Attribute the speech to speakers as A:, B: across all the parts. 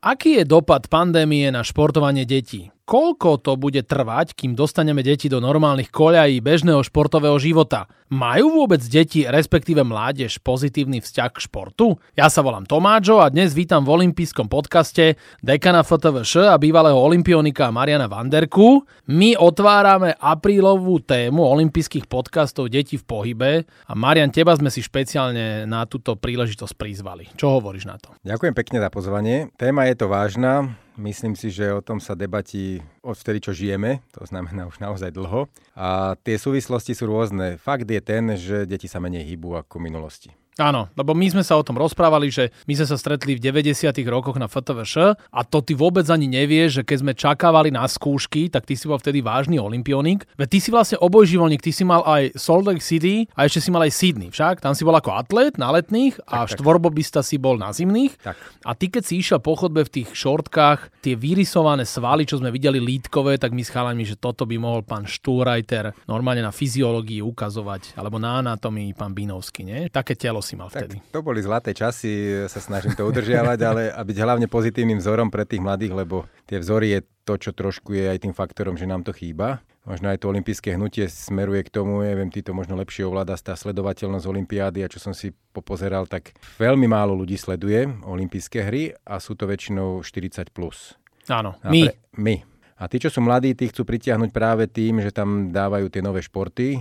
A: Aký je dopad pandémie na športovanie detí? Koľko to bude trvať, kým dostaneme deti do normálnych koľají bežného športového života. Majú vôbec deti, respektíve mládež, pozitívny vzťah k športu? Ja sa volám Tomáčo a dnes vítam v olympijskom podcaste dekana FTVŠ a bývalého olimpionika Mariana Vanderku. My otvárame aprílovú tému olympijských podcastov Deti v pohybe a Marian, teba sme si špeciálne na túto príležitosť prizvali. Čo hovoríš na to?
B: Ďakujem pekne za pozvanie. Téma je to vážna, Myslím si, že o tom sa debatí od vtedy, čo žijeme, to znamená už naozaj dlho. A tie súvislosti sú rôzne. Fakt je ten, že deti sa menej hýbu ako v minulosti.
A: Áno, lebo my sme sa o tom rozprávali, že my sme sa stretli v 90. rokoch na FTVŠ a to ty vôbec ani nevieš, že keď sme čakávali na skúšky, tak ty si bol vtedy vážny olimpionik. Veď ty si vlastne obojživolník, ty si mal aj Salt Lake City a ešte si mal aj Sydney, však? Tam si bol ako atlet na letných a tak, štvorbobista si bol na zimných.
B: Tak.
A: A ty keď si išiel po chodbe v tých šortkách, tie vyrysované svaly, čo sme videli lítkové, tak my schalami, že toto by mohol pán Štúrajter normálne na fyziológii ukazovať, alebo na anatomii pán Binovský, nie? Také telo si mal vtedy.
B: Tak to boli zlaté časy, sa snažím to udržiavať, ale a byť hlavne pozitívnym vzorom pre tých mladých, lebo tie vzory je to, čo trošku je aj tým faktorom, že nám to chýba. Možno aj to olympijské hnutie smeruje k tomu, neviem, ty to možno lepšie ovláda tá sledovateľnosť olympiády a čo som si popozeral, tak veľmi málo ľudí sleduje olympijské hry a sú to väčšinou 40+. Plus.
A: Áno, my. Pre,
B: my. A tí, čo sú mladí, tí chcú pritiahnuť práve tým, že tam dávajú tie nové športy,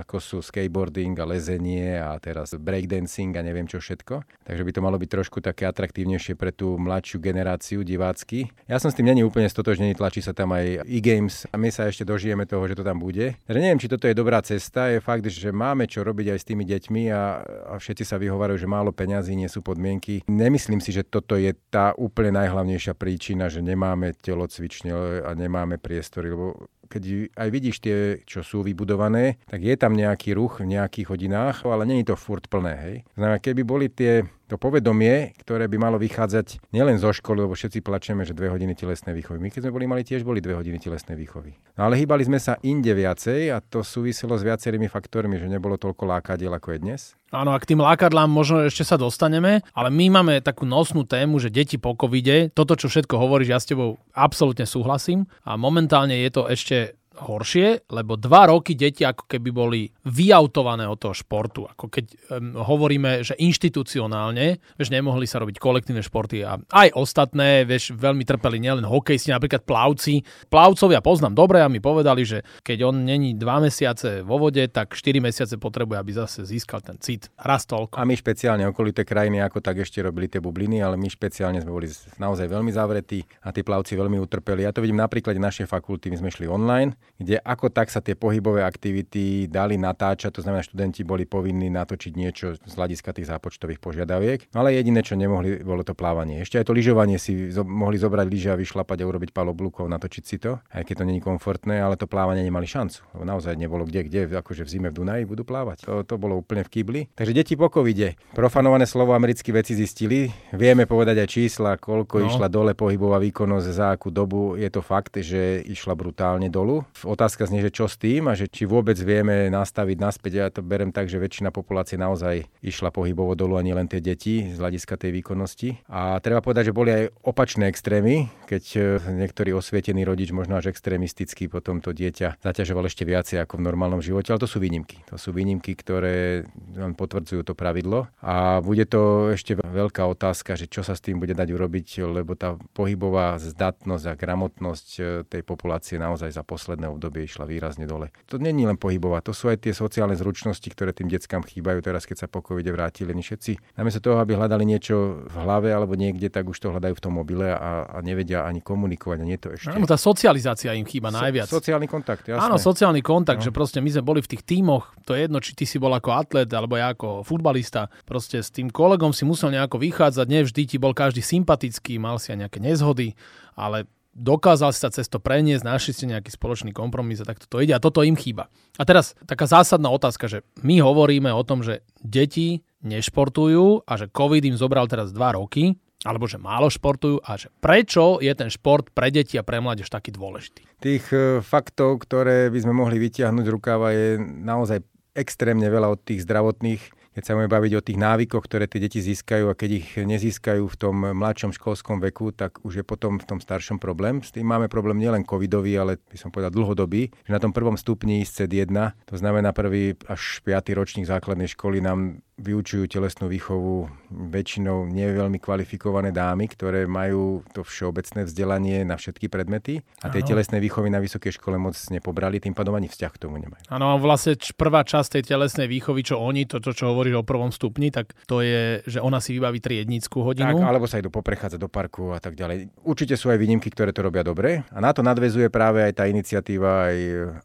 B: ako sú skateboarding a lezenie a teraz breakdancing a neviem čo všetko. Takže by to malo byť trošku také atraktívnejšie pre tú mladšiu generáciu divácky. Ja som s tým není úplne stotožnený, tlačí sa tam aj e-games a my sa ešte dožijeme toho, že to tam bude. Takže neviem, či toto je dobrá cesta. Je fakt, že máme čo robiť aj s tými deťmi a, a všetci sa vyhovarujú, že málo peňazí, nie sú podmienky. Nemyslím si, že toto je tá úplne najhlavnejšia príčina, že nemáme telocvične a nemáme priestory, lebo keď aj vidíš tie, čo sú vybudované, tak je tam nejaký ruch v nejakých hodinách, ale je to furt plné. Hej. Znamená, keby boli tie to povedomie, ktoré by malo vychádzať nielen zo školy, lebo všetci plačeme, že dve hodiny telesnej výchovy. My keď sme boli mali, tiež boli dve hodiny telesnej výchovy. No ale hýbali sme sa inde viacej a to súviselo s viacerými faktormi, že nebolo toľko lákadiel ako je dnes.
A: Áno, a k tým lákadlám možno ešte sa dostaneme, ale my máme takú nosnú tému, že deti po covide, toto, čo všetko hovoríš, ja s tebou absolútne súhlasím a momentálne je to ešte horšie, lebo dva roky deti ako keby boli vyautované od toho športu. Ako keď um, hovoríme, že inštitucionálne, vieš, nemohli sa robiť kolektívne športy a aj ostatné, vieš, veľmi trpeli nielen hokejisti, napríklad plavci. Plavcovia poznám dobre a mi povedali, že keď on není dva mesiace vo vode, tak 4 mesiace potrebuje, aby zase získal ten cit. Raz toľko.
B: A my špeciálne okolité krajiny ako tak ešte robili tie bubliny, ale my špeciálne sme boli naozaj veľmi zavretí a tí plavci veľmi utrpeli. Ja to vidím napríklad našej fakulty, my sme šli online kde ako tak sa tie pohybové aktivity dali natáčať, to znamená, študenti boli povinní natočiť niečo z hľadiska tých zápočtových požiadaviek. No ale jediné, čo nemohli, bolo to plávanie. Ešte aj to lyžovanie si zo- mohli zobrať lyže a vyšlapať a urobiť paloblúkov, natočiť si to, aj keď to není komfortné, ale to plávanie nemali šancu. Lebo naozaj nebolo kde, kde, akože v zime v Dunaji budú plávať. To, to bolo úplne v kýbli. Takže deti po covide. Profanované slovo americkí veci zistili. Vieme povedať aj čísla, koľko no. išla dole pohybová výkonnosť za akú dobu. Je to fakt, že išla brutálne dolu. Otázka znie, že čo s tým a že či vôbec vieme nastaviť naspäť. Ja to berem tak, že väčšina populácie naozaj išla pohybovo dolu a nie len tie deti z hľadiska tej výkonnosti. A treba povedať, že boli aj opačné extrémy, keď e, niektorý osvietený rodič, možno až extrémistický, potom to dieťa zaťažoval ešte viacej ako v normálnom živote, ale to sú výnimky. To sú výnimky, ktoré len potvrdzujú to pravidlo. A bude to ešte veľká otázka, že čo sa s tým bude dať urobiť, lebo tá pohybová zdatnosť a gramotnosť e, tej populácie naozaj za posledné obdobie išla výrazne dole. To není len pohybová, to sú aj tie sociálne zručnosti, ktoré tým deckám chýbajú teraz, keď sa po covide vrátili. Oni všetci, namiesto toho, aby hľadali niečo v hlave alebo niekde, tak už to hľadajú v tom mobile a, a nevedia ani komunikovať. A nie to ešte.
A: Áno, tá socializácia im chýba so, najviac.
B: Sociálny kontakt, jasné.
A: Áno, sociálny kontakt, no. že proste my sme boli v tých tímoch, to je jedno, či ty si bol ako atlet alebo ja ako futbalista, proste s tým kolegom si musel nejako vychádzať, nevždy ti bol každý sympatický, mal si aj nejaké nezhody, ale dokázal si sa cez to preniesť, našli ste nejaký spoločný kompromis a takto to ide a toto im chýba. A teraz taká zásadná otázka, že my hovoríme o tom, že deti nešportujú a že COVID im zobral teraz 2 roky, alebo že málo športujú a že prečo je ten šport pre deti a pre mládež taký dôležitý?
B: Tých e, faktov, ktoré by sme mohli vytiahnuť z rukáva je naozaj extrémne veľa od tých zdravotných keď sa budeme baviť o tých návykoch, ktoré tie deti získajú a keď ich nezískajú v tom mladšom školskom veku, tak už je potom v tom staršom problém. S tým máme problém nielen covidový, ale by som povedal dlhodobý, že na tom prvom stupni CED1, to znamená prvý až 5. ročník základnej školy nám vyučujú telesnú výchovu väčšinou nie veľmi kvalifikované dámy, ktoré majú to všeobecné vzdelanie na všetky predmety a tej telesnej výchovy na vysokej škole moc nepobrali, tým pádom ani vzťah k tomu nemajú.
A: Áno, vlastne prvá časť tej telesnej výchovy, čo oni, to, to čo hovoríš o prvom stupni, tak to je, že ona si vybaví triednickú hodinu.
B: Tak, alebo sa idú poprechádzať do parku a tak ďalej. Určite sú aj výnimky, ktoré to robia dobre a na to nadvezuje práve aj tá iniciatíva aj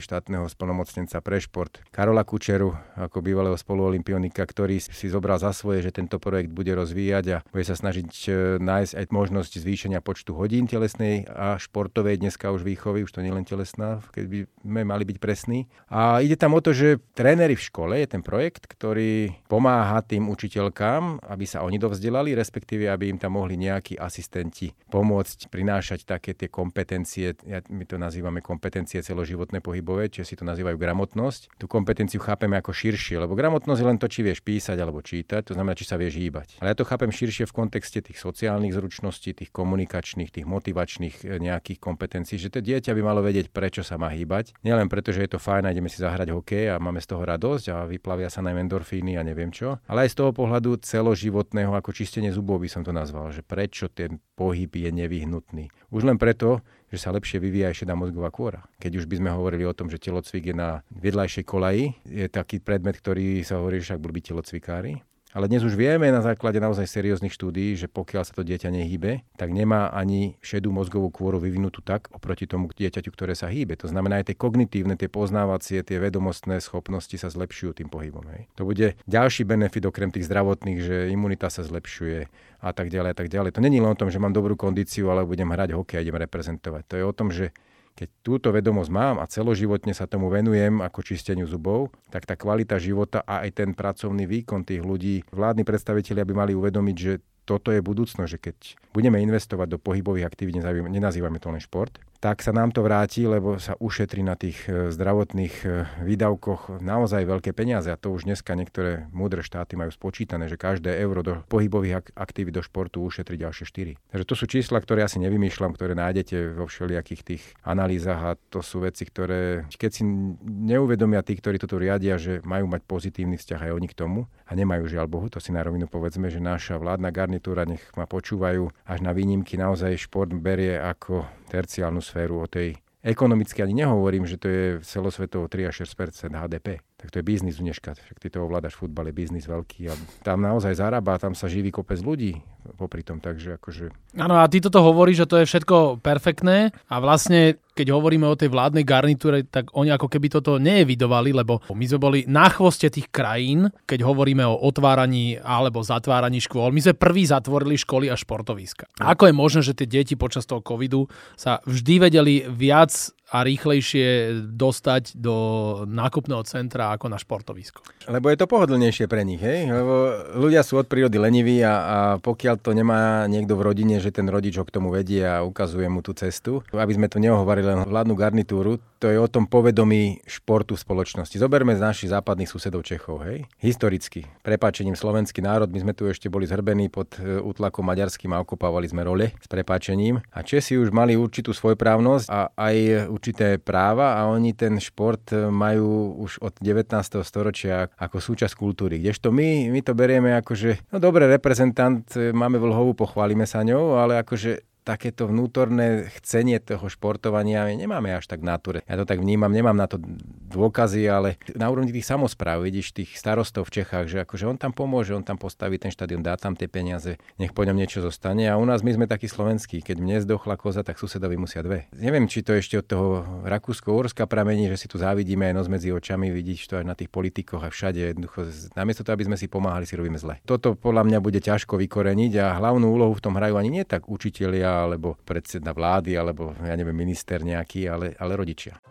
B: štátneho splnomocnenca pre šport Karola Kučeru ako bývalého spoluolimpionika, ktorý si zobral za svoje, že tento projekt bude rozvíjať a bude sa snažiť e, nájsť aj možnosť zvýšenia počtu hodín telesnej a športovej dneska už výchovy, už to nie len telesná, keď by sme mali byť presní. A ide tam o to, že tréneri v škole je ten projekt, ktorý pomáha tým učiteľkám, aby sa oni dovzdelali, respektíve aby im tam mohli nejakí asistenti pomôcť prinášať také tie kompetencie, my to nazývame kompetencie celoživotné pohybové, čiže si to nazývajú gramotnosť. Tú kompetenciu chápeme ako širšie, lebo gramotnosť je len to, či vieš písať, písať alebo čítať, to znamená, či sa vieš hýbať. Ale ja to chápem širšie v kontexte tých sociálnych zručností, tých komunikačných, tých motivačných e, nejakých kompetencií, že to dieťa by malo vedieť, prečo sa má hýbať. Nielen preto, že je to fajn a ideme si zahrať hokej a máme z toho radosť a vyplavia sa najmä endorfíny a neviem čo, ale aj z toho pohľadu celoživotného ako čistenie zubov by som to nazval, že prečo ten pohyb je nevyhnutný. Už len preto, že sa lepšie vyvíja šedá mozgová kôra. Keď už by sme hovorili o tom, že telocvik je na vedľajšej kolaji, je taký predmet, ktorý sa hovorí, že však boli telocvikári, ale dnes už vieme na základe naozaj serióznych štúdií, že pokiaľ sa to dieťa nehybe, tak nemá ani šedú mozgovú kôru vyvinutú tak oproti tomu dieťaťu, ktoré sa hýbe. To znamená aj tie kognitívne, tie poznávacie, tie vedomostné schopnosti sa zlepšujú tým pohybom. Hej. To bude ďalší benefit okrem tých zdravotných, že imunita sa zlepšuje a tak ďalej a tak ďalej. To není len o tom, že mám dobrú kondíciu, ale budem hrať hokej a idem reprezentovať. To je o tom, že keď túto vedomosť mám a celoživotne sa tomu venujem ako čisteniu zubov, tak tá kvalita života a aj ten pracovný výkon tých ľudí, vládni predstavitelia by mali uvedomiť, že toto je budúcnosť, že keď budeme investovať do pohybových aktivít, nenazývame to len šport, tak sa nám to vráti, lebo sa ušetrí na tých e, zdravotných e, výdavkoch naozaj veľké peniaze. A to už dneska niektoré múdre štáty majú spočítané, že každé euro do pohybových aktivít do športu ušetrí ďalšie 4. Takže to sú čísla, ktoré ja si nevymýšľam, ktoré nájdete vo všelijakých tých analýzach a to sú veci, ktoré, keď si neuvedomia tí, ktorí toto riadia, že majú mať pozitívny vzťah aj oni k tomu a nemajú žiaľ Bohu, to si na rovinu povedzme, že naša vládna garnitúra, nech ma počúvajú, až na výnimky naozaj šport berie ako terciálnu sféru, o tej ekonomicky ani nehovorím, že to je celosvetovo 3 až 6% HDP tak to je biznis dneška. Však ty to ovládaš, futbal je biznis veľký a tam naozaj zarába, tam sa živí kopec ľudí popri tom, takže akože...
A: Áno, a ty toto hovoríš, že to je všetko perfektné a vlastne keď hovoríme o tej vládnej garnitúre, tak oni ako keby toto neevidovali, lebo my sme boli na chvoste tých krajín, keď hovoríme o otváraní alebo zatváraní škôl. My sme prví zatvorili školy a športoviska. Ako je možné, že tie deti počas toho covidu sa vždy vedeli viac a rýchlejšie dostať do nákupného centra ako na športovisko.
B: Lebo je to pohodlnejšie pre nich, hej? Lebo ľudia sú od prírody leniví a, a pokiaľ to nemá niekto v rodine, že ten rodič ho k tomu vedie a ukazuje mu tú cestu, aby sme tu neohovorili len vládnu garnitúru, to je o tom povedomí športu v spoločnosti. Zoberme z našich západných susedov Čechov, hej? Historicky, prepáčením slovenský národ, my sme tu ešte boli zhrbení pod e, útlakom maďarským a okopávali sme role s prepáčením. A Česi už mali určitú svojprávnosť a aj určité práva a oni ten šport e, majú už od 19. storočia ako súčasť kultúry. Kdežto my, my to berieme ako, že no dobre, reprezentant, e, máme vlhovú, pochválime sa ňou, ale akože takéto vnútorné chcenie toho športovania nemáme až tak v natúre. Ja to tak vnímam, nemám na to dôkazy, ale na úrovni tých samozpráv, vidíš tých starostov v Čechách, že akože on tam pomôže, on tam postaví ten štadión, dá tam tie peniaze, nech po ňom niečo zostane. A u nás my sme takí slovenskí, keď mne zdochla koza, tak susedovi musia dve. Neviem, či to ešte od toho Rakúsko-Urska pramení, že si tu závidíme aj nos medzi očami, vidíš to aj na tých politikoch a všade. Jednoducho, namiesto toho, aby sme si pomáhali, si robíme zle. Toto podľa mňa bude ťažko vykoreniť a hlavnú úlohu v tom hrajú ani nie tak učitelia alebo predseda vlády, alebo ja neviem, minister nejaký, ale, ale rodičia.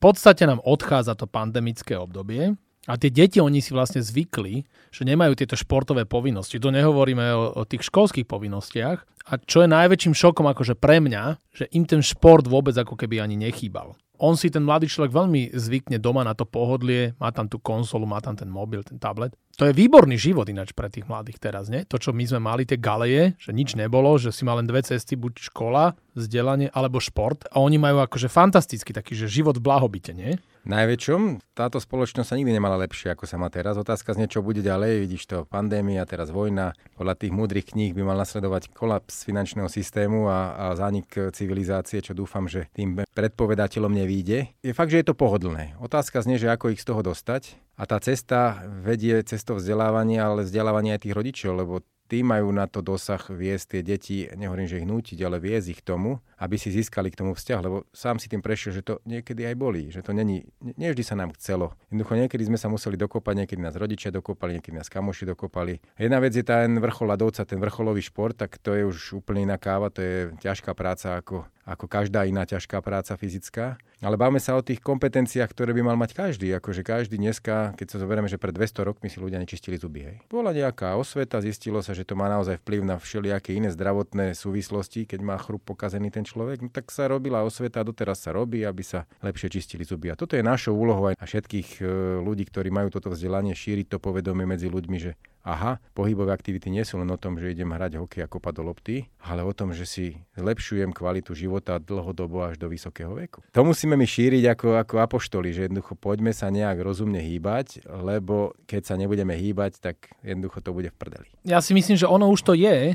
A: Podstate nám odchádza to pandemické obdobie a tie deti, oni si vlastne zvykli, že nemajú tieto športové povinnosti. To nehovoríme o, o tých školských povinnostiach, A čo je najväčším šokom akože pre mňa, že im ten šport vôbec ako keby ani nechýbal. On si ten mladý človek veľmi zvykne doma na to pohodlie, má tam tú konzolu, má tam ten mobil, ten tablet. To je výborný život ináč pre tých mladých teraz, nie? To, čo my sme mali, tie galeje, že nič nebolo, že si mal len dve cesty, buď škola, vzdelanie, alebo šport. A oni majú akože fantastický taký, že život v blahobite, nie?
B: najväčšom. Táto spoločnosť sa nikdy nemala lepšie, ako sa má teraz. Otázka z niečo bude ďalej. Vidíš to, pandémia, teraz vojna. Podľa tých múdrych kníh by mal nasledovať kolaps finančného systému a, a zánik civilizácie, čo dúfam, že tým predpovedateľom nevíde. Je fakt, že je to pohodlné. Otázka znie, že ako ich z toho dostať. A tá cesta vedie cestou vzdelávania, ale vzdelávania aj tých rodičov, lebo tí majú na to dosah viesť tie deti, nehovorím, že ich nútiť, ale viesť ich k tomu, aby si získali k tomu vzťah, lebo sám si tým prešiel, že to niekedy aj bolí, že to není, nevždy sa nám chcelo. Jednoducho niekedy sme sa museli dokopať, niekedy nás rodičia dokopali, niekedy nás kamoši dokopali. Jedna vec je ten vrchol ľadovca, ten vrcholový šport, tak to je už úplne iná káva, to je ťažká práca ako, ako každá iná ťažká práca fyzická. Ale bavme sa o tých kompetenciách, ktoré by mal mať každý. Akože každý dneska, keď sa zoberieme, že pred 200 rokmi si ľudia nečistili zuby. Hej. Bola nejaká osveta, zistilo sa, že to má naozaj vplyv na všelijaké iné zdravotné súvislosti, keď má chrup pokazený ten človek, no tak sa robila osveta a doteraz sa robí, aby sa lepšie čistili zuby. A toto je našou úlohou aj všetkých e, ľudí, ktorí majú toto vzdelanie, šíriť to povedomie medzi ľuďmi, že aha, pohybové aktivity nie sú len o tom, že idem hrať hokej a kopať do lopty, ale o tom, že si zlepšujem kvalitu života dlhodobo až do vysokého veku. To musíme my šíriť ako, ako apoštoli, že jednoducho poďme sa nejak rozumne hýbať, lebo keď sa nebudeme hýbať, tak jednoducho to bude v prdeli.
A: Ja si myslím, že ono už to je, e,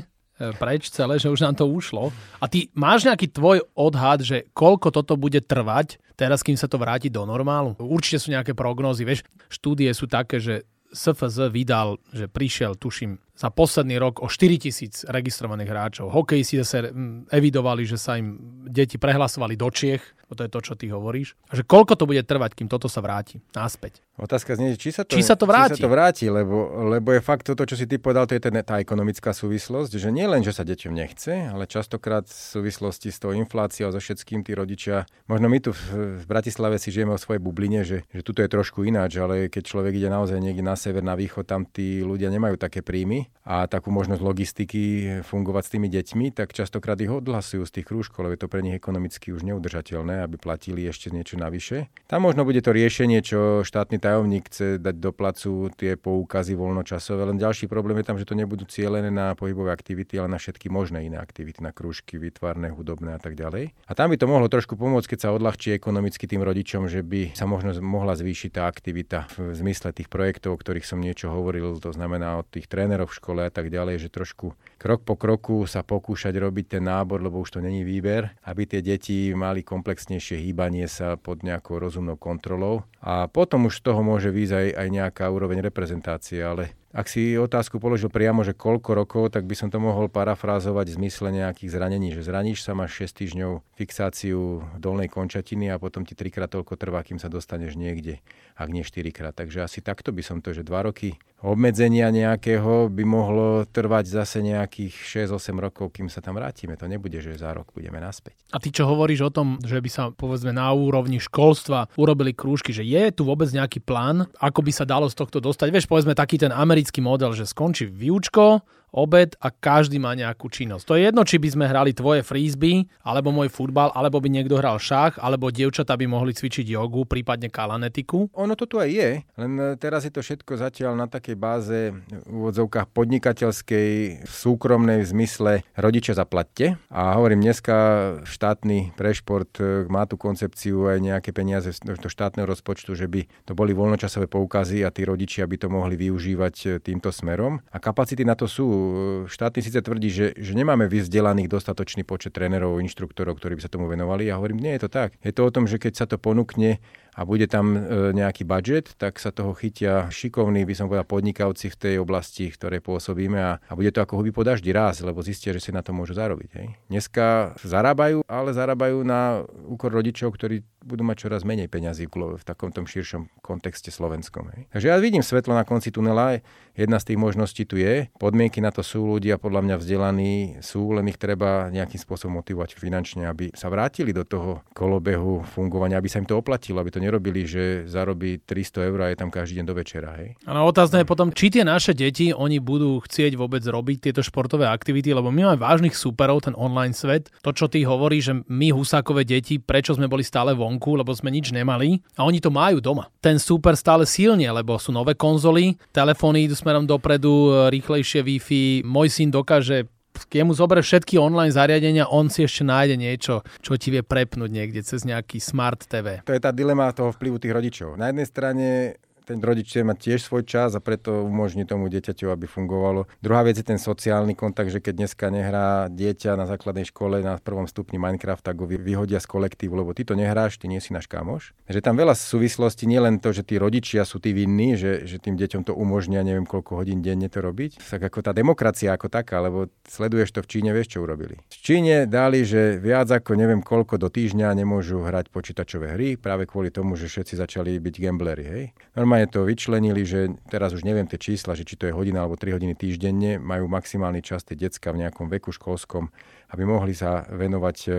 A: preč celé, že už nám to ušlo. A ty máš nejaký tvoj odhad, že koľko toto bude trvať, teraz kým sa to vráti do normálu? Určite sú nejaké prognózy, vieš, štúdie sú také, že SFZ vydal, že prišiel, tuším, za posledný rok o 4 tisíc registrovaných hráčov. Hokejisti zase mm, evidovali, že sa im deti prehlasovali do Čiech, to je to, čo ty hovoríš. A že koľko to bude trvať, kým toto sa vráti naspäť?
B: Otázka znie, či sa to,
A: či sa to vráti.
B: Či sa to vráti lebo, lebo je fakt toto, čo si ty povedal, to je ten, tá ekonomická súvislosť, že nie len, že sa deťom nechce, ale častokrát v súvislosti s tou infláciou a so všetkým tí rodičia, možno my tu v, v Bratislave si žijeme o svojej bubline, že, že tuto je trošku ináč, ale keď človek ide naozaj niekde na sever, na východ, tam tí ľudia nemajú také príjmy a takú možnosť logistiky fungovať s tými deťmi, tak častokrát ich odhlasujú z tých krúžkov, lebo je to pre nich ekonomicky už neudržateľné, aby platili ešte niečo navyše. Tam možno bude to riešenie, čo štátny tajomník chce dať do placu tie poukazy voľnočasové. Len ďalší problém je tam, že to nebudú cielené na pohybové aktivity, ale na všetky možné iné aktivity, na krúžky, vytvarné, hudobné a tak ďalej. A tam by to mohlo trošku pomôcť, keď sa odľahčí ekonomicky tým rodičom, že by sa možno mohla zvýšiť tá aktivita v zmysle tých projektov, o ktorých som niečo hovoril, to znamená od tých trénerov škole a tak ďalej, že trošku krok po kroku sa pokúšať robiť ten nábor, lebo už to není výber, aby tie deti mali komplexnejšie hýbanie sa pod nejakou rozumnou kontrolou. A potom už z toho môže výjsť aj, aj nejaká úroveň reprezentácie, ale ak si otázku položil priamo, že koľko rokov, tak by som to mohol parafrázovať v zmysle nejakých zranení, že zraníš sa, máš 6 týždňov fixáciu dolnej končatiny a potom ti trikrát toľko trvá, kým sa dostaneš niekde, ak nie 4 krát. Takže asi takto by som to, že 2 roky obmedzenia nejakého by mohlo trvať zase nejakých 6-8 rokov, kým sa tam vrátime. To nebude, že za rok budeme naspäť.
A: A ty čo hovoríš o tom, že by sa povedzme na úrovni školstva urobili krúžky, že je tu vôbec nejaký plán, ako by sa dalo z tohto dostať? Vieš, povedzme taký ten americký model, že skončí výučko, obed a každý má nejakú činnosť. To je jedno, či by sme hrali tvoje frisbee, alebo môj futbal, alebo by niekto hral šach, alebo dievčatá by mohli cvičiť jogu, prípadne kalanetiku.
B: Ono to tu aj je, len e, teraz je to všetko zatiaľ na takej báze v úvodzovkách podnikateľskej, súkromnej v zmysle rodičia zaplatte. A hovorím, dneska štátny prešport e, má tú koncepciu aj nejaké peniaze do štátneho rozpočtu, že by to boli voľnočasové poukazy a tí rodičia by to mohli využívať e, týmto smerom. A kapacity na to sú štátny síce tvrdí, že, že nemáme vyzdelaných dostatočný počet trénerov, inštruktorov, ktorí by sa tomu venovali. Ja hovorím, nie je to tak. Je to o tom, že keď sa to ponúkne a bude tam e, nejaký budget, tak sa toho chytia šikovní, by som povedal, podnikavci v tej oblasti, v ktorej pôsobíme a, a bude to ako huby po daždi raz, lebo zistia, že si na to môžu zarobiť. Hej. Dneska zarábajú, ale zarábajú na úkor rodičov, ktorí budú mať čoraz menej peňazí v, v takom tom širšom kontexte slovenskom. Hej. Takže ja vidím svetlo na konci tunela, jedna z tých možností tu je, podmienky na to sú ľudia podľa mňa vzdelaní, sú, len ich treba nejakým spôsobom motivovať finančne, aby sa vrátili do toho kolobehu fungovania, aby sa im to oplatilo, aby to nerobili, že zarobí 300 eur a je tam každý deň do večera. Hej?
A: Ale otázne je potom, či tie naše deti, oni budú chcieť vôbec robiť tieto športové aktivity, lebo my máme vážnych superov, ten online svet. To, čo ty hovorí, že my husákové deti, prečo sme boli stále vonku, lebo sme nič nemali a oni to majú doma. Ten super stále silne, lebo sú nové konzoly, telefóny idú smerom dopredu, rýchlejšie Wi-Fi, môj syn dokáže jemu zoberie všetky online zariadenia, on si ešte nájde niečo, čo ti vie prepnúť niekde cez nejaký smart TV.
B: To je tá dilema toho vplyvu tých rodičov. Na jednej strane ten rodič má tiež svoj čas a preto umožní tomu dieťaťu, aby fungovalo. Druhá vec je ten sociálny kontakt, že keď dneska nehrá dieťa na základnej škole na prvom stupni Minecraft, tak ho vyhodia z kolektívu, lebo ty to nehráš, ty nie si náš kamoš. Že tam veľa súvislostí, nielen to, že tí rodičia sú tí vinní, že, že tým deťom to umožňa neviem koľko hodín denne to robiť. Tak ako tá demokracia ako taká, lebo sleduješ to v Číne, vieš čo urobili. V Číne dali, že viac ako neviem koľko do týždňa nemôžu hrať počítačové hry, práve kvôli tomu, že všetci začali byť gamblery. Hej? Normálne normálne to vyčlenili, že teraz už neviem tie čísla, že či to je hodina alebo 3 hodiny týždenne, majú maximálny čas tie decka v nejakom veku školskom, aby mohli sa venovať e,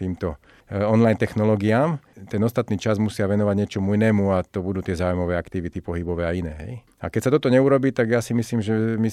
B: týmto online technológiám. Ten ostatný čas musia venovať niečomu inému a to budú tie zájmové aktivity pohybové a iné. Hej. A keď sa toto neurobi, tak ja si myslím, že my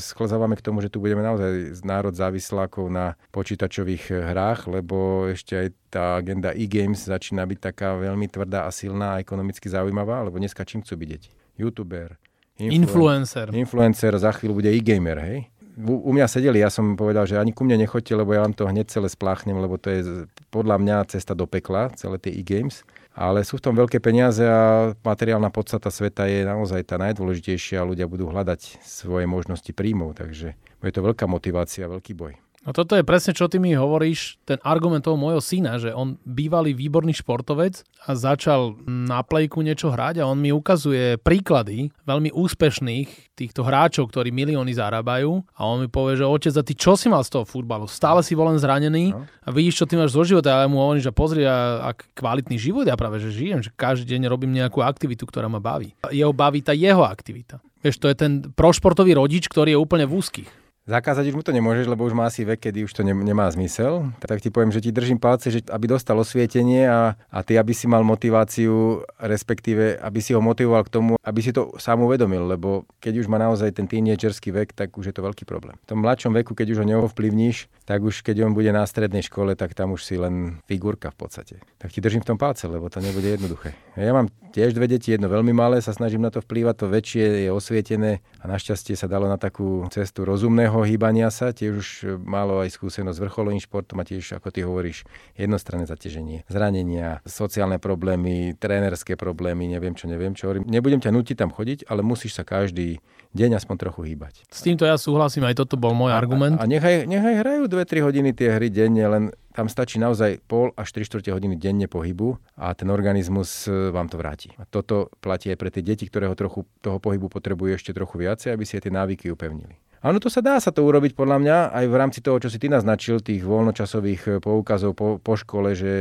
B: sklzávame k tomu, že tu budeme naozaj národ závislákov na počítačových hrách, lebo ešte aj tá agenda e-games začína byť taká veľmi tvrdá a silná a ekonomicky zaujímavá, lebo dneska čím chcú byť deti? YouTuber,
A: influencer.
B: Influencer, za chvíľu bude e-gamer, hej? U, u mňa sedeli, ja som povedal, že ani ku mne nechoďte, lebo ja vám to hneď celé spláchnem, lebo to je podľa mňa cesta do pekla, celé tie e-games. Ale sú v tom veľké peniaze a materiálna podstata sveta je naozaj tá najdôležitejšia a ľudia budú hľadať svoje možnosti príjmov, takže je to veľká motivácia, veľký boj.
A: No toto je presne, čo ty mi hovoríš, ten argument toho môjho syna, že on bývalý výborný športovec a začal na plejku niečo hrať a on mi ukazuje príklady veľmi úspešných týchto hráčov, ktorí milióny zarábajú a on mi povie, že otec, a ty čo si mal z toho futbalu? Stále si volen zranený no. a vidíš, čo ty máš zo života a ja mu hovorím, že pozri, a, ak kvalitný život, ja práve, že žijem, že každý deň robím nejakú aktivitu, ktorá ma baví. Jeho baví tá jeho aktivita. Vieš, to je ten prošportový rodič, ktorý je úplne v úzkých.
B: Zakázať už mu to nemôžeš, lebo už má asi vek, kedy už to ne, nemá zmysel. Tak ti poviem, že ti držím palce, že aby dostal osvietenie a, a ty, aby si mal motiváciu, respektíve, aby si ho motivoval k tomu, aby si to sám uvedomil, lebo keď už má naozaj ten tínedžerský vek, tak už je to veľký problém. V tom mladšom veku, keď už ho neovplyvníš, tak už keď on bude na strednej škole, tak tam už si len figurka v podstate. Tak ti držím v tom palce, lebo to nebude jednoduché. Ja mám tiež dve deti, jedno veľmi malé, sa snažím na to vplývať, to väčšie je osvietené a našťastie sa dalo na takú cestu rozumného hýbania sa, tiež už malo aj skúsenosť s vrcholovým športom a tiež, ako ty hovoríš, jednostranné zaťaženie, zranenia, sociálne problémy, trénerské problémy, neviem čo, neviem čo. Nebudem ťa nutiť tam chodiť, ale musíš sa každý deň aspoň trochu hýbať.
A: S týmto ja súhlasím, aj toto bol môj
B: a,
A: argument.
B: A, a nechaj, nechaj hrajú 2-3 hodiny tie hry denne, len tam stačí naozaj pol až 3 čtvrte hodiny denne pohybu a ten organizmus e, vám to vráti. A toto platí aj pre tie deti, ktoré ho trochu, toho pohybu potrebujú ešte trochu viacej, aby si tie návyky upevnili. Áno, to sa dá sa to urobiť podľa mňa aj v rámci toho, čo si ty naznačil, tých voľnočasových eh, poukazov po, po škole, že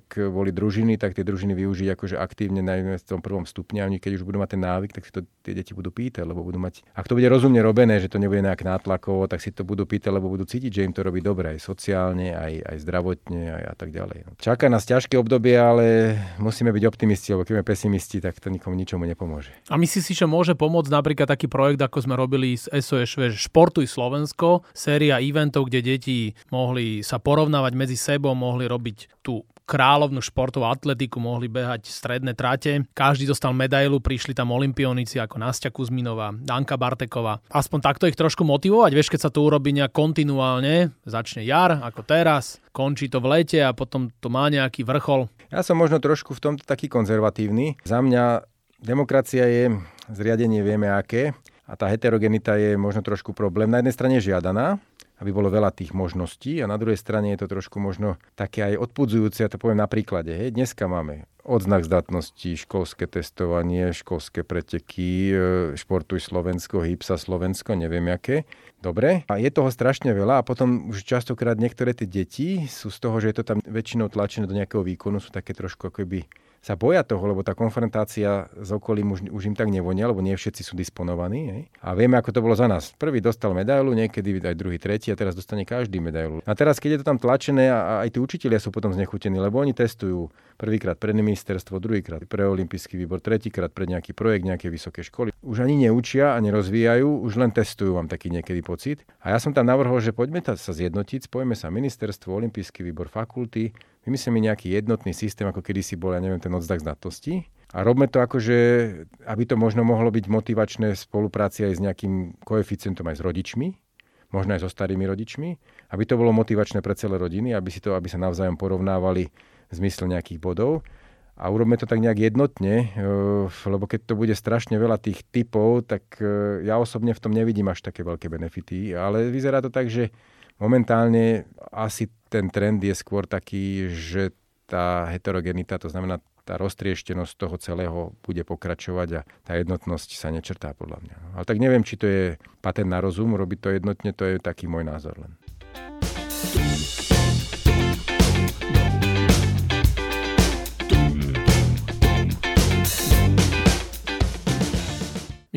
B: ak boli družiny, tak tie družiny využiť akože aktívne najmä v tom prvom stupni a oni keď už budú mať ten návyk, tak si to tie deti budú pýtať, lebo budú mať, ak to bude rozumne robené, že to nebude nejak nátlakovo, tak si to budú pýtať, lebo budú cítiť, že im to robí dobre aj sociálne, aj, aj zdravotne aj a tak ďalej. Čaká nás ťažké obdobie, ale musíme byť optimisti, lebo keď sme pesimisti, tak to nikomu ničomu nepomôže.
A: A myslíš si, že môže pomôcť napríklad taký projekt, ako sme robili s SOS Športuj Slovensko, séria eventov, kde deti mohli sa porovnávať medzi sebou, mohli robiť tú kráľovnú športovú atletiku, mohli behať stredné trate. Každý dostal medailu, prišli tam olimpionici ako Nastia Kuzminová, Danka Barteková. Aspoň takto ich trošku motivovať, vieš, keď sa to urobí nejak kontinuálne, začne jar ako teraz, končí to v lete a potom to má nejaký vrchol.
B: Ja som možno trošku v tomto taký konzervatívny. Za mňa demokracia je zriadenie vieme aké a tá heterogenita je možno trošku problém. Na jednej strane žiadaná, aby bolo veľa tých možností a na druhej strane je to trošku možno také aj odpudzujúce, ja to poviem na príklade. Hej. Dneska máme odznak zdatnosti, školské testovanie, školské preteky, e, športuj Slovensko, hýb sa Slovensko, neviem aké. Dobre. A je toho strašne veľa a potom už častokrát niektoré tie deti sú z toho, že je to tam väčšinou tlačené do nejakého výkonu, sú také trošku akoby sa boja toho, lebo tá konfrontácia s okolím už, už im tak nevonia, lebo nie všetci sú disponovaní. Hej? A vieme, ako to bolo za nás. Prvý dostal medailu, niekedy aj druhý, tretí a teraz dostane každý medailu. A teraz, keď je to tam tlačené a, aj tí učitelia sú potom znechutení, lebo oni testujú Prvýkrát pre ministerstvo, druhýkrát pre olympijský výbor, tretíkrát pre nejaký projekt nejakej vysoké školy. Už ani neučia a nerozvíjajú, už len testujú, mám taký niekedy pocit. A ja som tam navrhol, že poďme sa zjednotiť, spojme sa ministerstvo, olympijský výbor, fakulty, vymyslíme nejaký jednotný systém, ako kedysi bol, ja neviem, ten odzdak znatosti. A robme to ako, že aby to možno mohlo byť motivačné v spolupráci aj s nejakým koeficientom aj s rodičmi, možno aj so starými rodičmi, aby to bolo motivačné pre celé rodiny, aby, si to, aby sa navzájom porovnávali v zmysle nejakých bodov. A urobme to tak nejak jednotne, eh, lebo keď to bude strašne veľa tých typov, tak eh, ja osobne v tom nevidím až také veľké benefity. Ale vyzerá to tak, že momentálne asi ten trend je skôr taký, že tá heterogenita, to znamená tá roztrieštenosť toho celého bude pokračovať a tá jednotnosť sa nečrtá podľa mňa. Ale tak neviem, či to je patent na rozum, robiť to jednotne, to je taký môj názor len.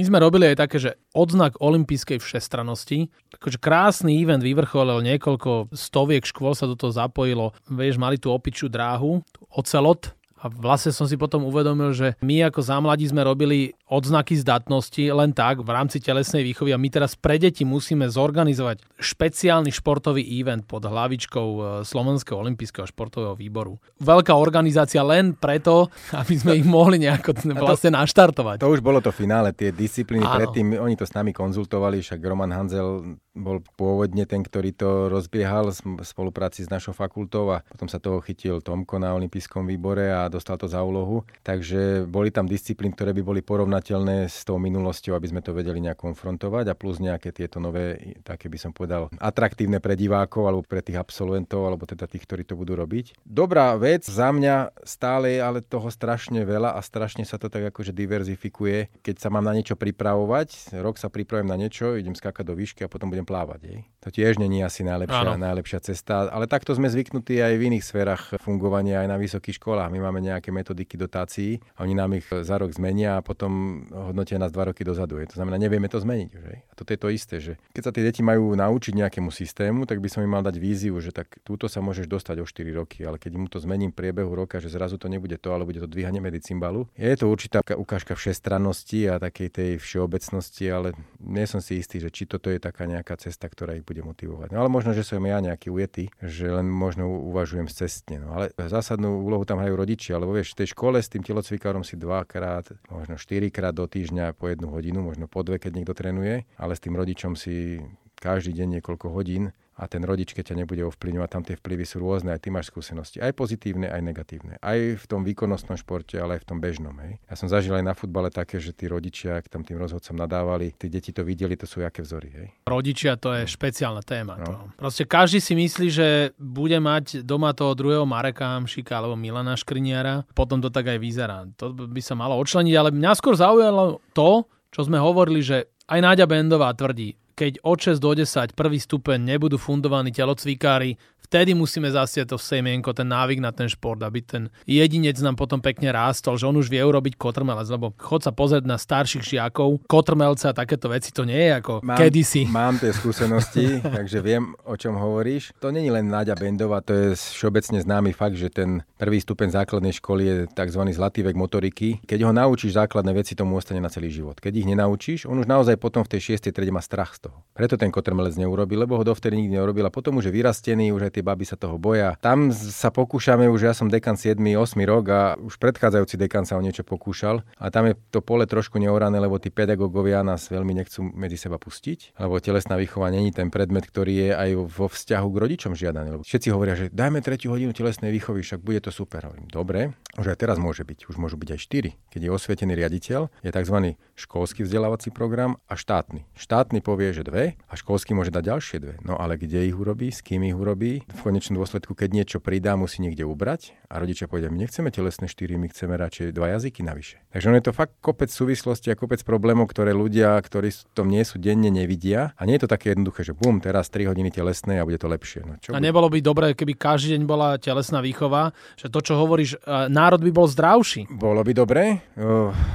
A: Sme robili aj také, že odznak olympijskej všestranosti. Takže krásny event vyvrcholil, niekoľko stoviek škôl sa do toho zapojilo. Vieš, mali tú opičú dráhu, ocelot, a vlastne som si potom uvedomil, že my ako zámladí sme robili odznaky zdatnosti len tak v rámci telesnej výchovy a my teraz pre deti musíme zorganizovať špeciálny športový event pod hlavičkou e, Slovenského olympijského športového výboru. Veľká organizácia len preto, aby sme ich mohli nejako vlastne naštartovať.
B: To už bolo to finále, tie disciplíny Áno. predtým, oni to s nami konzultovali, však Roman Hanzel bol pôvodne ten, ktorý to rozbiehal v spolupráci s našou fakultou a potom sa toho chytil Tomko na olympijskom výbore a dostal to za úlohu. Takže boli tam disciplíny, ktoré by boli porovnateľné s tou minulosťou, aby sme to vedeli nejak konfrontovať a plus nejaké tieto nové, také by som povedal, atraktívne pre divákov alebo pre tých absolventov alebo teda tých, ktorí to budú robiť. Dobrá vec, za mňa stále je ale toho strašne veľa a strašne sa to tak akože diverzifikuje. Keď sa mám na niečo pripravovať, rok sa pripravujem na niečo, idem skákať do výšky a potom budem plávať. Jej. To tiež není asi najlepšia, najlepšia cesta, ale takto sme zvyknutí aj v iných sférach fungovania, aj na vysokých školách. My máme nejaké metodiky dotácií a oni nám ich za rok zmenia a potom hodnotia nás dva roky dozadu. Je. To znamená, nevieme to zmeniť. Že? Toto je to isté, že keď sa tie deti majú naučiť nejakému systému, tak by som im mal dať víziu, že tak túto sa môžeš dostať o 4 roky, ale keď mu to zmením priebehu roka, že zrazu to nebude to, ale bude to dvíhanie medicimbalu. Je to určitá ukážka všestrannosti a takej tej všeobecnosti, ale nie som si istý, že či toto je taká nejaká cesta, ktorá ich bude motivovať. No ale možno, že som ja nejaký ujetý, že len možno uvažujem cestne. No ale zásadnú úlohu tam hrajú rodičia, lebo vieš, v tej škole s tým telocvikárom si dvakrát, možno štyrikrát do týždňa po jednu hodinu, možno po dve, keď niekto trénuje, ale s tým rodičom si každý deň niekoľko hodín a ten rodič, keď ťa nebude ovplyvňovať, tam tie vplyvy sú rôzne, aj ty máš skúsenosti, aj pozitívne, aj negatívne. Aj v tom výkonnostnom športe, ale aj v tom bežnom. Hej. Ja som zažil aj na futbale také, že tí rodičia, ak tam tým rozhodcom nadávali, tí deti to videli, to sú aké vzory. Hej.
A: Rodičia to je špeciálna téma. No. To. Proste každý si myslí, že bude mať doma toho druhého Mareka Hamšika alebo Milana Škriniara, potom to tak aj vyzerá. To by sa malo odčleniť, ale mňa skôr zaujalo to, čo sme hovorili, že aj Náďa Bendová tvrdí, keď od 6 do 10 prvý stupeň nebudú fundovaní telocvikári, vtedy musíme zasiať to semienko, ten návyk na ten šport, aby ten jedinec nám potom pekne rástol, že on už vie urobiť kotrmelec, lebo chod sa pozrieť na starších žiakov, kotrmelce a takéto veci, to nie je ako mám, kedysi.
B: Mám tie skúsenosti, takže viem, o čom hovoríš. To není len Náďa Bendová, to je všeobecne známy fakt, že ten prvý stupeň základnej školy je tzv. zlatý vek motoriky. Keď ho naučíš základné veci, tomu ostane na celý život. Keď ich nenaučíš, on už naozaj potom v tej šiestej triede má strach z toho. Preto ten kotrmelec neurobil, lebo ho dovtedy nikdy neurobil a potom už je vyrastený, už aj tie baby sa toho boja. Tam sa pokúšame, už ja som dekan 7. 8. rok a už predchádzajúci dekan sa o niečo pokúšal a tam je to pole trošku neorané, lebo tí pedagógovia nás veľmi nechcú medzi seba pustiť, lebo telesná výchova není ten predmet, ktorý je aj vo vzťahu k rodičom žiadaný. Lebo všetci hovoria, že dajme tretiu hodinu telesnej výchovy, však bude to super. Hovorím, dobre, už aj teraz môže byť, už môžu byť aj 4. Keď je osvietený riaditeľ, je tzv. školský vzdelávací program a štátny. Štátny povie, že dve a školský môže dať ďalšie dve. No ale kde ich urobí, s kým ich urobí, v konečnom dôsledku, keď niečo pridá, musí niekde ubrať a rodičia povedia, my nechceme telesné štyri, my chceme radšej dva jazyky navyše. Takže on je to fakt kopec súvislosti a kopec problémov, ktoré ľudia, ktorí v tom nie sú denne, nevidia. A nie je to také jednoduché, že bum, teraz 3 hodiny telesné a bude to lepšie. No,
A: čo a nebolo by dobré, keby každý deň bola telesná výchova, že to, čo hovoríš, e, národ by bol zdravší.
B: Bolo by dobre,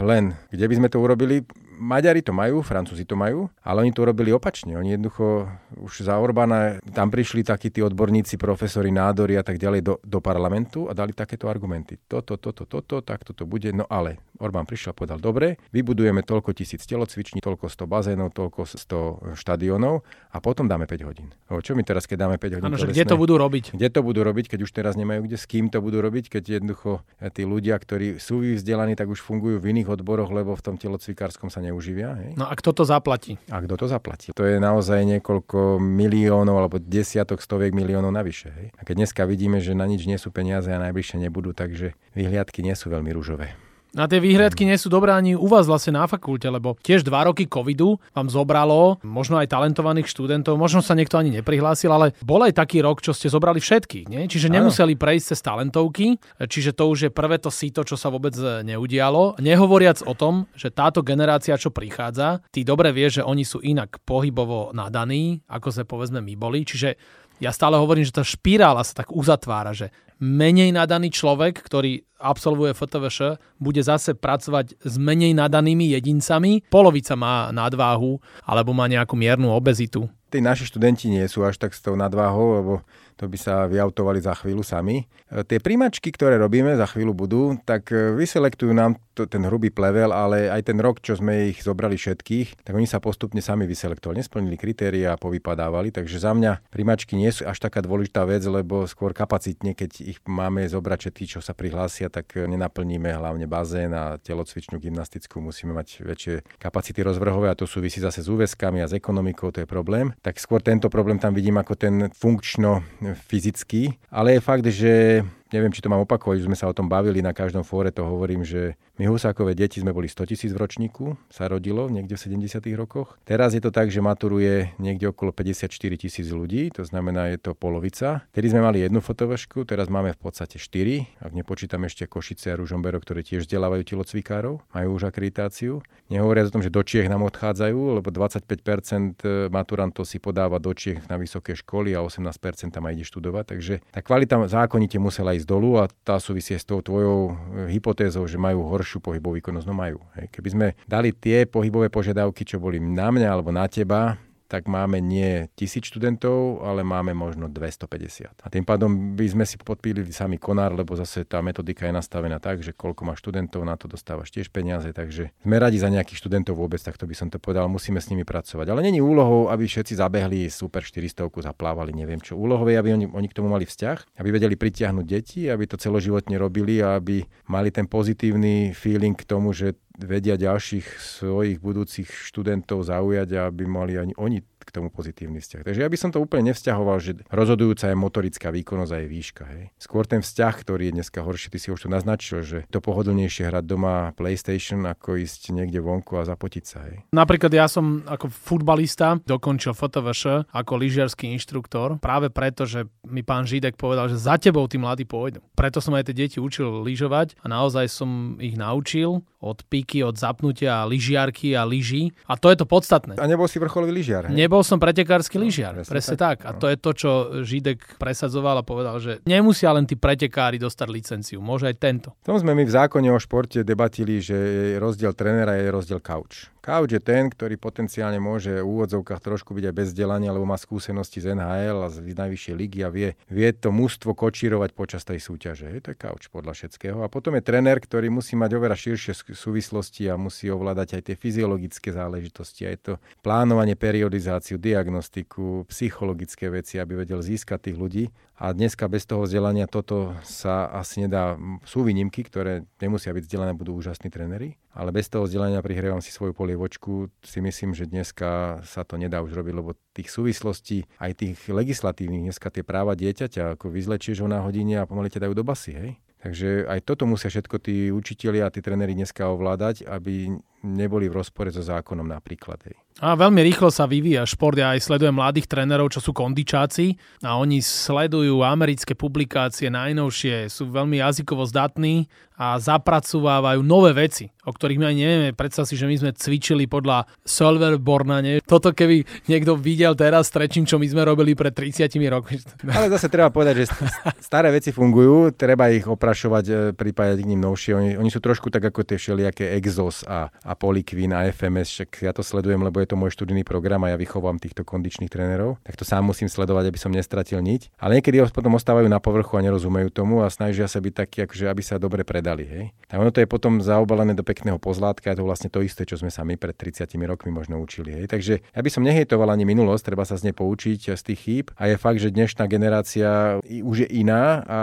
B: len kde by sme to urobili, Maďari to majú, Francúzi to majú, ale oni to robili opačne. Oni jednoducho už za Orbána, tam prišli takí tí odborníci, profesori, nádory a tak ďalej do, do parlamentu a dali takéto argumenty. Toto, toto, toto, takto to bude. No ale Orbán prišiel a povedal, dobre, vybudujeme toľko tisíc telocviční, toľko 100 bazénov, toľko 100 štadionov a potom dáme 5 hodín. O čo my teraz, keď dáme 5 hodín?
A: Ano, kde to budú robiť?
B: Kde to budú robiť, keď už teraz nemajú kde, s kým to budú robiť, keď jednoducho tí ľudia, ktorí sú vzdelaní, tak už fungujú v iných odboroch, lebo v tom telocvikárskom sa neuživia. Hej?
A: No a kto to zaplatí?
B: A kto to zaplatí? To je naozaj niekoľko miliónov alebo desiatok, stoviek miliónov navyše. Hej? A keď dneska vidíme, že na nič nie sú peniaze a najbližšie nebudú, takže vyhliadky nie sú veľmi rúžové.
A: A tie výhradky nie sú dobré ani u vás vlastne na fakulte, lebo tiež dva roky covidu vám zobralo možno aj talentovaných študentov, možno sa niekto ani neprihlásil, ale bol aj taký rok, čo ste zobrali všetkých, nie? Čiže nemuseli prejsť cez talentovky, čiže to už je prvé to síto, čo sa vôbec neudialo. Nehovoriac o tom, že táto generácia, čo prichádza, ty dobre vieš, že oni sú inak pohybovo nadaní, ako sme povedzme my boli, čiže ja stále hovorím, že tá špirála sa tak uzatvára, že menej nadaný človek, ktorý absolvuje FTVŠ, bude zase pracovať s menej nadanými jedincami. Polovica má nadváhu alebo má nejakú miernu obezitu.
B: Tí naši študenti nie sú až tak s tou nadváhou, lebo to by sa vyautovali za chvíľu sami. E, tie príjmačky, ktoré robíme, za chvíľu budú, tak e, vyselektujú nám to, ten hrubý plevel, ale aj ten rok, čo sme ich zobrali všetkých, tak oni sa postupne sami vyselektovali. Nesplnili kritéria a povypadávali, takže za mňa príjmačky nie sú až taká dôležitá vec, lebo skôr kapacitne, keď ich máme zobrať všetci, čo sa prihlásia, tak nenaplníme hlavne bazén a telocvičnú gymnastickú, musíme mať väčšie kapacity rozvrhové a to súvisí zase s úväzkami a s ekonomikou, to je problém. Tak skôr tento problém tam vidím ako ten funkčno fyzicky, ale je fakt, že neviem, či to mám opakovať, už sme sa o tom bavili, na každom fóre to hovorím, že my Husákové deti sme boli 100 tisíc v ročníku, sa rodilo niekde v 70 rokoch. Teraz je to tak, že maturuje niekde okolo 54 tisíc ľudí, to znamená, je to polovica. Tedy sme mali jednu fotovašku, teraz máme v podstate 4, ak nepočítam ešte Košice a Ružombero, ktoré tiež vzdelávajú telocvikárov, majú už akreditáciu. Nehovoria o tom, že do Čiech nám odchádzajú, lebo 25% e, maturantov si podáva do Čiech na vysoké školy a 18% tam ide študovať, takže tá kvalita zákonite musela ísť ísť dolu a tá súvisie s tou tvojou e, hypotézou, že majú horšiu pohybovú výkonnosť. No majú. Hej. Keby sme dali tie pohybové požiadavky, čo boli na mňa alebo na teba, tak máme nie tisíc študentov, ale máme možno 250. A tým pádom by sme si podpílili sami konár, lebo zase tá metodika je nastavená tak, že koľko má študentov, na to dostávaš tiež peniaze, takže sme radi za nejakých študentov vôbec, tak to by som to povedal, musíme s nimi pracovať. Ale není úlohou, aby všetci zabehli super 400, zaplávali, neviem čo. Úlohou je, aby oni, oni k tomu mali vzťah, aby vedeli pritiahnuť deti, aby to celoživotne robili a aby mali ten pozitívny feeling k tomu, že vedia ďalších svojich budúcich študentov zaujať aby mali ani oni k tomu pozitívny vzťah. Takže ja by som to úplne nevzťahoval, že rozhodujúca je motorická výkonnosť a je výška. Hej. Skôr ten vzťah, ktorý je dneska horší, ty si už tu naznačil, že to pohodlnejšie hrať doma PlayStation, ako ísť niekde vonku a zapotiť sa. Hej.
A: Napríklad ja som ako futbalista dokončil FTVŠ ako lyžiarsky inštruktor, práve preto, že mi pán Židek povedal, že za tebou tí mladí pôjdu. Preto som aj tie deti učil lyžovať a naozaj som ich naučil od píky, od zapnutia lyžiarky a lyží. A to je to podstatné.
B: A nebol si vrcholový lyžiar,
A: hej? Nebol som pretekársky no, lyžiar, presne, presne tak. tak. A no. to je to, čo Židek presadzoval a povedal, že nemusia len tí pretekári dostať licenciu, môže aj tento.
B: Tom sme my v zákone o športe debatili, že rozdiel trénera je rozdiel couch. Couch je ten, ktorý potenciálne môže v úvodzovkách trošku byť aj bez vzdelania, lebo má skúsenosti z NHL a z najvyššej ligy a vie, vie to mužstvo kočírovať počas tej súťaže. Je to je couch podľa všetkého. A potom je tréner, ktorý musí mať oveľa širšie súvislosti a musí ovládať aj tie fyziologické záležitosti, aj to plánovanie, periodizáciu, diagnostiku, psychologické veci, aby vedel získať tých ľudí. A dneska bez toho vzdelania toto sa asi nedá. Sú výnimky, ktoré nemusia byť vzdelané, budú úžasní tréneri, ale bez toho vzdelania prihrievam si svoju polievočku. Si myslím, že dneska sa to nedá už robiť, lebo tých súvislostí, aj tých legislatívnych, dneska tie práva dieťaťa, ako vyzlečieš ho na hodine a pomaly ťa dajú do basy, hej? Takže aj toto musia všetko tí učitelia a tí tréneri dneska ovládať, aby neboli v rozpore so zákonom napríklad. Hej.
A: A veľmi rýchlo sa vyvíja šport. Ja aj sledujem mladých trénerov, čo sú kondičáci a oni sledujú americké publikácie najnovšie, sú veľmi jazykovo zdatní a zapracovávajú nové veci, o ktorých my ani nevieme. Predstav si, že my sme cvičili podľa Solver Bornane. Toto keby niekto videl teraz trečím, čo my sme robili pred 30 rokmi.
B: Ale zase treba povedať, že staré veci fungujú, treba ich oprašovať, e, pripájať k ním novšie. Oni, oni sú trošku tak ako tie všelijaké Exos a, a Polyquin a FMS, však ja to sledujem, lebo je to môj študijný program a ja vychovám týchto kondičných trénerov, tak to sám musím sledovať, aby som nestratil niť. Ale niekedy potom ostávajú na povrchu a nerozumejú tomu a snažia sa byť takí, akože aby sa dobre predali. Hej? A ono to je potom zaobalené do pekného pozlátka, je to vlastne to isté, čo sme sa my pred 30 rokmi možno učili. Hej? Takže ja by som nehejtoval ani minulosť, treba sa z nej poučiť z tých chýb a je fakt, že dnešná generácia už je iná a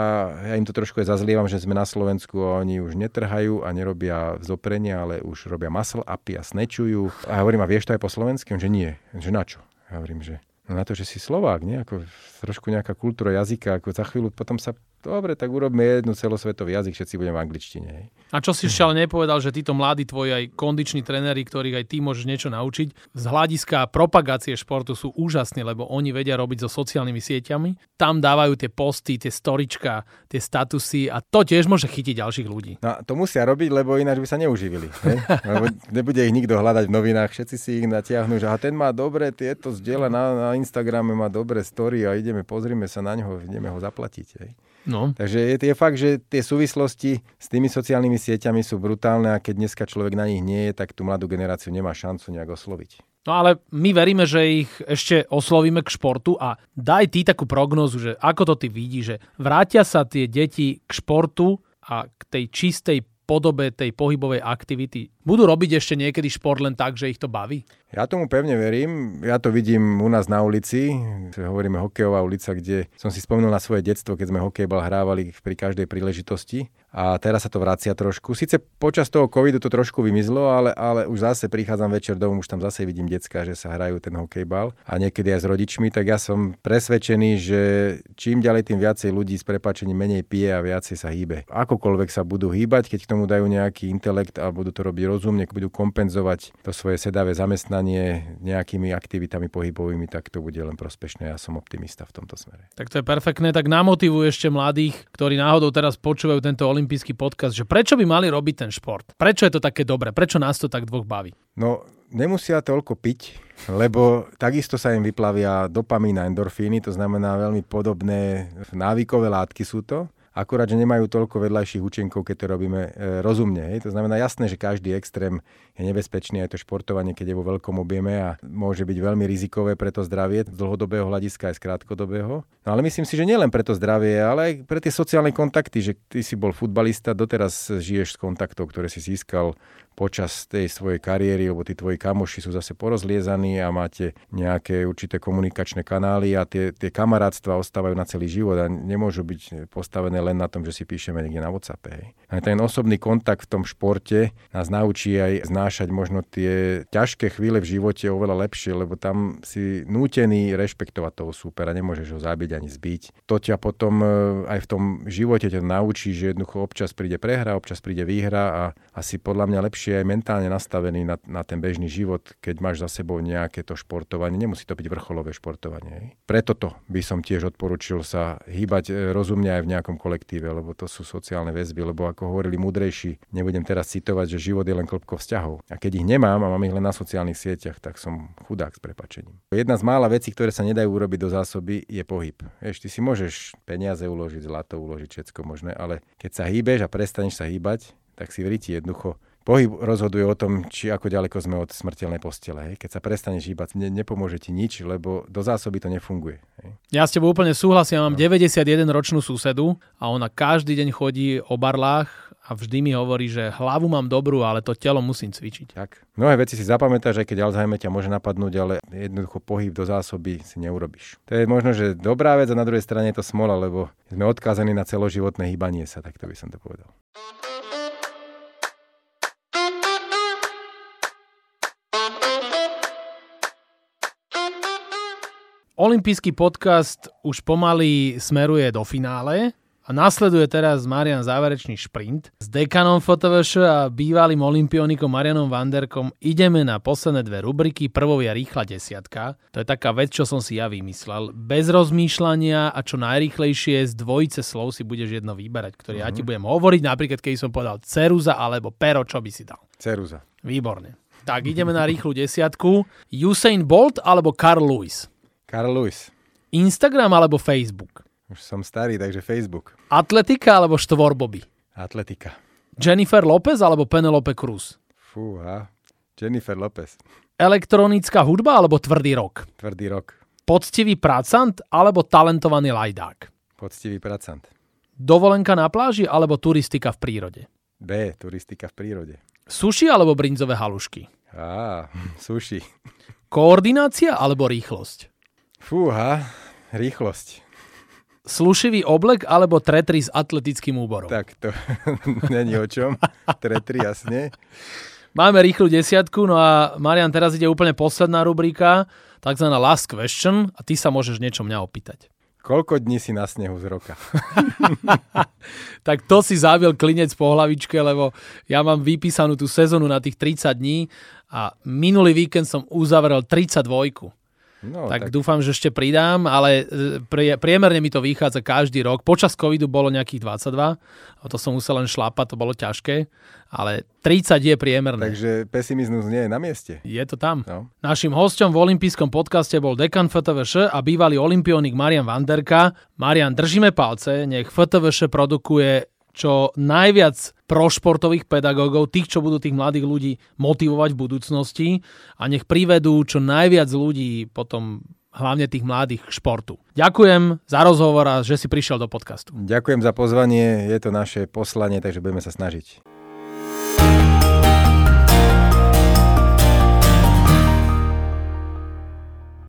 B: ja im to trošku aj zazlievam, že sme na Slovensku a oni už netrhajú a nerobia zoprenia, ale už robia muscle upy a snečujú. A hovorím, a vieš to aj po slovensky? Že nie. Že na čo? Ja hovorím, že no na to, že si Slovák, nie? Ako trošku nejaká kultúra jazyka, ako za chvíľu potom sa dobre, tak urobme jednu celosvetový jazyk, všetci budeme v angličtine. Hej.
A: A čo si ešte ale nepovedal, že títo mladí tvoji aj kondiční tréneri, ktorých aj ty môžeš niečo naučiť, z hľadiska propagácie športu sú úžasní, lebo oni vedia robiť so sociálnymi sieťami. Tam dávajú tie posty, tie storička, tie statusy a to tiež môže chytiť ďalších ľudí.
B: No to musia robiť, lebo ináč by sa neuživili. Hej? lebo nebude ich nikto hľadať v novinách, všetci si ich natiahnu, že a ten má dobre tieto zdieľa na, na Instagrame, má dobré story a ideme, pozrime sa na ňo, ideme ho zaplatiť. Hej? No. Takže je, je fakt, že tie súvislosti s tými sociálnymi sieťami sú brutálne a keď dneska človek na nich nie je, tak tú mladú generáciu nemá šancu nejak osloviť.
A: No ale my veríme, že ich ešte oslovíme k športu a daj ty takú prognozu, že ako to ty vidíš, že vrátia sa tie deti k športu a k tej čistej podobe tej pohybovej aktivity. Budú robiť ešte niekedy šport len tak, že ich to baví?
B: Ja tomu pevne verím. Ja to vidím u nás na ulici. Hovoríme hokejová ulica, kde som si spomenul na svoje detstvo, keď sme hokejbal hrávali pri každej príležitosti. A teraz sa to vracia trošku. Sice počas toho covidu to trošku vymizlo, ale, ale už zase prichádzam večer domov, už tam zase vidím decka, že sa hrajú ten hokejbal a niekedy aj s rodičmi, tak ja som presvedčený, že čím ďalej tým viacej ľudí s prepačením menej pije a viacej sa hýbe. Akokoľvek sa budú hýbať, keď k tomu dajú nejaký intelekt a budú to robiť rozumne, budú kompenzovať to svoje sedavé zamestnanie nejakými aktivitami pohybovými, tak to bude len prospešné. Ja som optimista v tomto smere.
A: Tak to je perfektné. Tak namotivuj ešte mladých, ktorí náhodou teraz počúvajú tento olimpijský podcast, že prečo by mali robiť ten šport? Prečo je to také dobré? Prečo nás to tak dvoch baví?
B: No, nemusia toľko piť, lebo takisto sa im vyplavia dopamín a endorfíny, to znamená veľmi podobné návykové látky sú to akurát, že nemajú toľko vedľajších účinkov, keď to robíme e, rozumne. Hej. To znamená jasné, že každý extrém je nebezpečný, aj to športovanie, keď je vo veľkom objeme a môže byť veľmi rizikové pre to zdravie z dlhodobého hľadiska aj z krátkodobého. No ale myslím si, že nielen pre to zdravie, ale aj pre tie sociálne kontakty, že ty si bol futbalista, doteraz žiješ z kontaktov, ktoré si získal počas tej svojej kariéry, lebo tí tvoji kamoši sú zase porozliezaní a máte nejaké určité komunikačné kanály a tie, tie kamarátstva ostávajú na celý život a nemôžu byť postavené len na tom, že si píšeme niekde na WhatsApp. Hej. A ten osobný kontakt v tom športe nás naučí aj znášať možno tie ťažké chvíle v živote oveľa lepšie, lebo tam si nútený rešpektovať toho súpera, nemôžeš ho zabiť ani zbiť. To ťa potom e, aj v tom živote ťa naučí, že jednoducho občas príde prehra, občas príde výhra a asi podľa mňa lepšie aj mentálne nastavený na, na ten bežný život, keď máš za sebou nejaké to športovanie. Nemusí to byť vrcholové športovanie. Preto to by som tiež odporučil sa hýbať e, rozumne aj v nejakom kolektíve, lebo to sú sociálne väzby, lebo ako hovorili múdrejší, nebudem teraz citovať, že život je len klopko vzťahov. A keď ich nemám a mám ich len na sociálnych sieťach, tak som chudák s prepačením. Jedna z mála vecí, ktoré sa nedajú urobiť do zásoby, je pohyb. Vieš, ty si môžeš peniaze uložiť, zlato uložiť, všetko možné, ale keď sa hýbeš a prestaneš sa hýbať, tak si v jednoducho Pohyb rozhoduje o tom, či ako ďaleko sme od smrteľnej postele. Hej. Keď sa prestaneš hýbať, ne, nepomôže ti nič, lebo do zásoby to nefunguje. Hej.
A: Ja s tebou úplne súhlasím. Ja mám no. 91 ročnú susedu a ona každý deň chodí o barlách a vždy mi hovorí, že hlavu mám dobrú, ale to telo musím cvičiť.
B: Tak. Mnohé veci si zapamätáš, aj keď Alzheimer ťa môže napadnúť, ale jednoducho pohyb do zásoby si neurobiš. To je možno, že dobrá vec a na druhej strane je to smola, lebo sme odkázaní na celoživotné hýbanie sa, tak to by som to povedal.
A: Olympijský podcast už pomaly smeruje do finále a nasleduje teraz Marian záverečný šprint. S dekanom FOTVŠ a bývalým olimpionikom Marianom Vanderkom ideme na posledné dve rubriky. Prvou je rýchla desiatka. To je taká vec, čo som si ja vymyslel. Bez rozmýšľania a čo najrýchlejšie z dvojice slov si budeš jedno vyberať, ktoré mm-hmm. ja ti budem hovoriť. Napríklad, keď som povedal ceruza alebo pero, čo by si dal?
B: Ceruza.
A: Výborne. Tak ideme na rýchlu desiatku. Usain Bolt alebo Carl Lewis?
B: Carl Lewis.
A: Instagram alebo Facebook?
B: Už som starý, takže Facebook.
A: Atletika alebo štvorboby?
B: Atletika.
A: Jennifer Lopez alebo Penelope Cruz?
B: Fúha. Jennifer Lopez.
A: Elektronická hudba alebo tvrdý rok?
B: Tvrdý rok.
A: Poctivý pracant alebo talentovaný lajdák?
B: Poctivý pracant.
A: Dovolenka na pláži alebo turistika v prírode?
B: B. Turistika v prírode.
A: Suši alebo brinzové halušky?
B: Á, suši.
A: Koordinácia alebo rýchlosť?
B: Fúha, rýchlosť.
A: Slušivý oblek alebo tretry s atletickým úborom?
B: Tak to není o čom. Tretry, jasne.
A: Máme rýchlu desiatku, no a Marian, teraz ide úplne posledná rubrika, takzvaná last question a ty sa môžeš niečo mňa opýtať.
B: Koľko dní si na snehu z roka?
A: tak to si zaviel klinec po hlavičke, lebo ja mám vypísanú tú sezónu na tých 30 dní a minulý víkend som uzavrel 32. No, tak, tak dúfam, že ešte pridám, ale e, prie, priemerne mi to vychádza každý rok. Počas covidu bolo nejakých 22, a to som musel len šlapať, to bolo ťažké, ale 30 je priemerné.
B: Takže pesimizmus nie je na mieste.
A: Je to tam. No. Našim hostom v olympijskom podcaste bol dekan FTVŠ a bývalý olimpionik Marian Vanderka. Marian, držíme palce, nech FTVŠ produkuje čo najviac prošportových pedagógov, tých, čo budú tých mladých ľudí motivovať v budúcnosti a nech privedú čo najviac ľudí potom hlavne tých mladých k športu. Ďakujem za rozhovor a že si prišiel do podcastu.
B: Ďakujem za pozvanie, je to naše poslanie, takže budeme sa snažiť.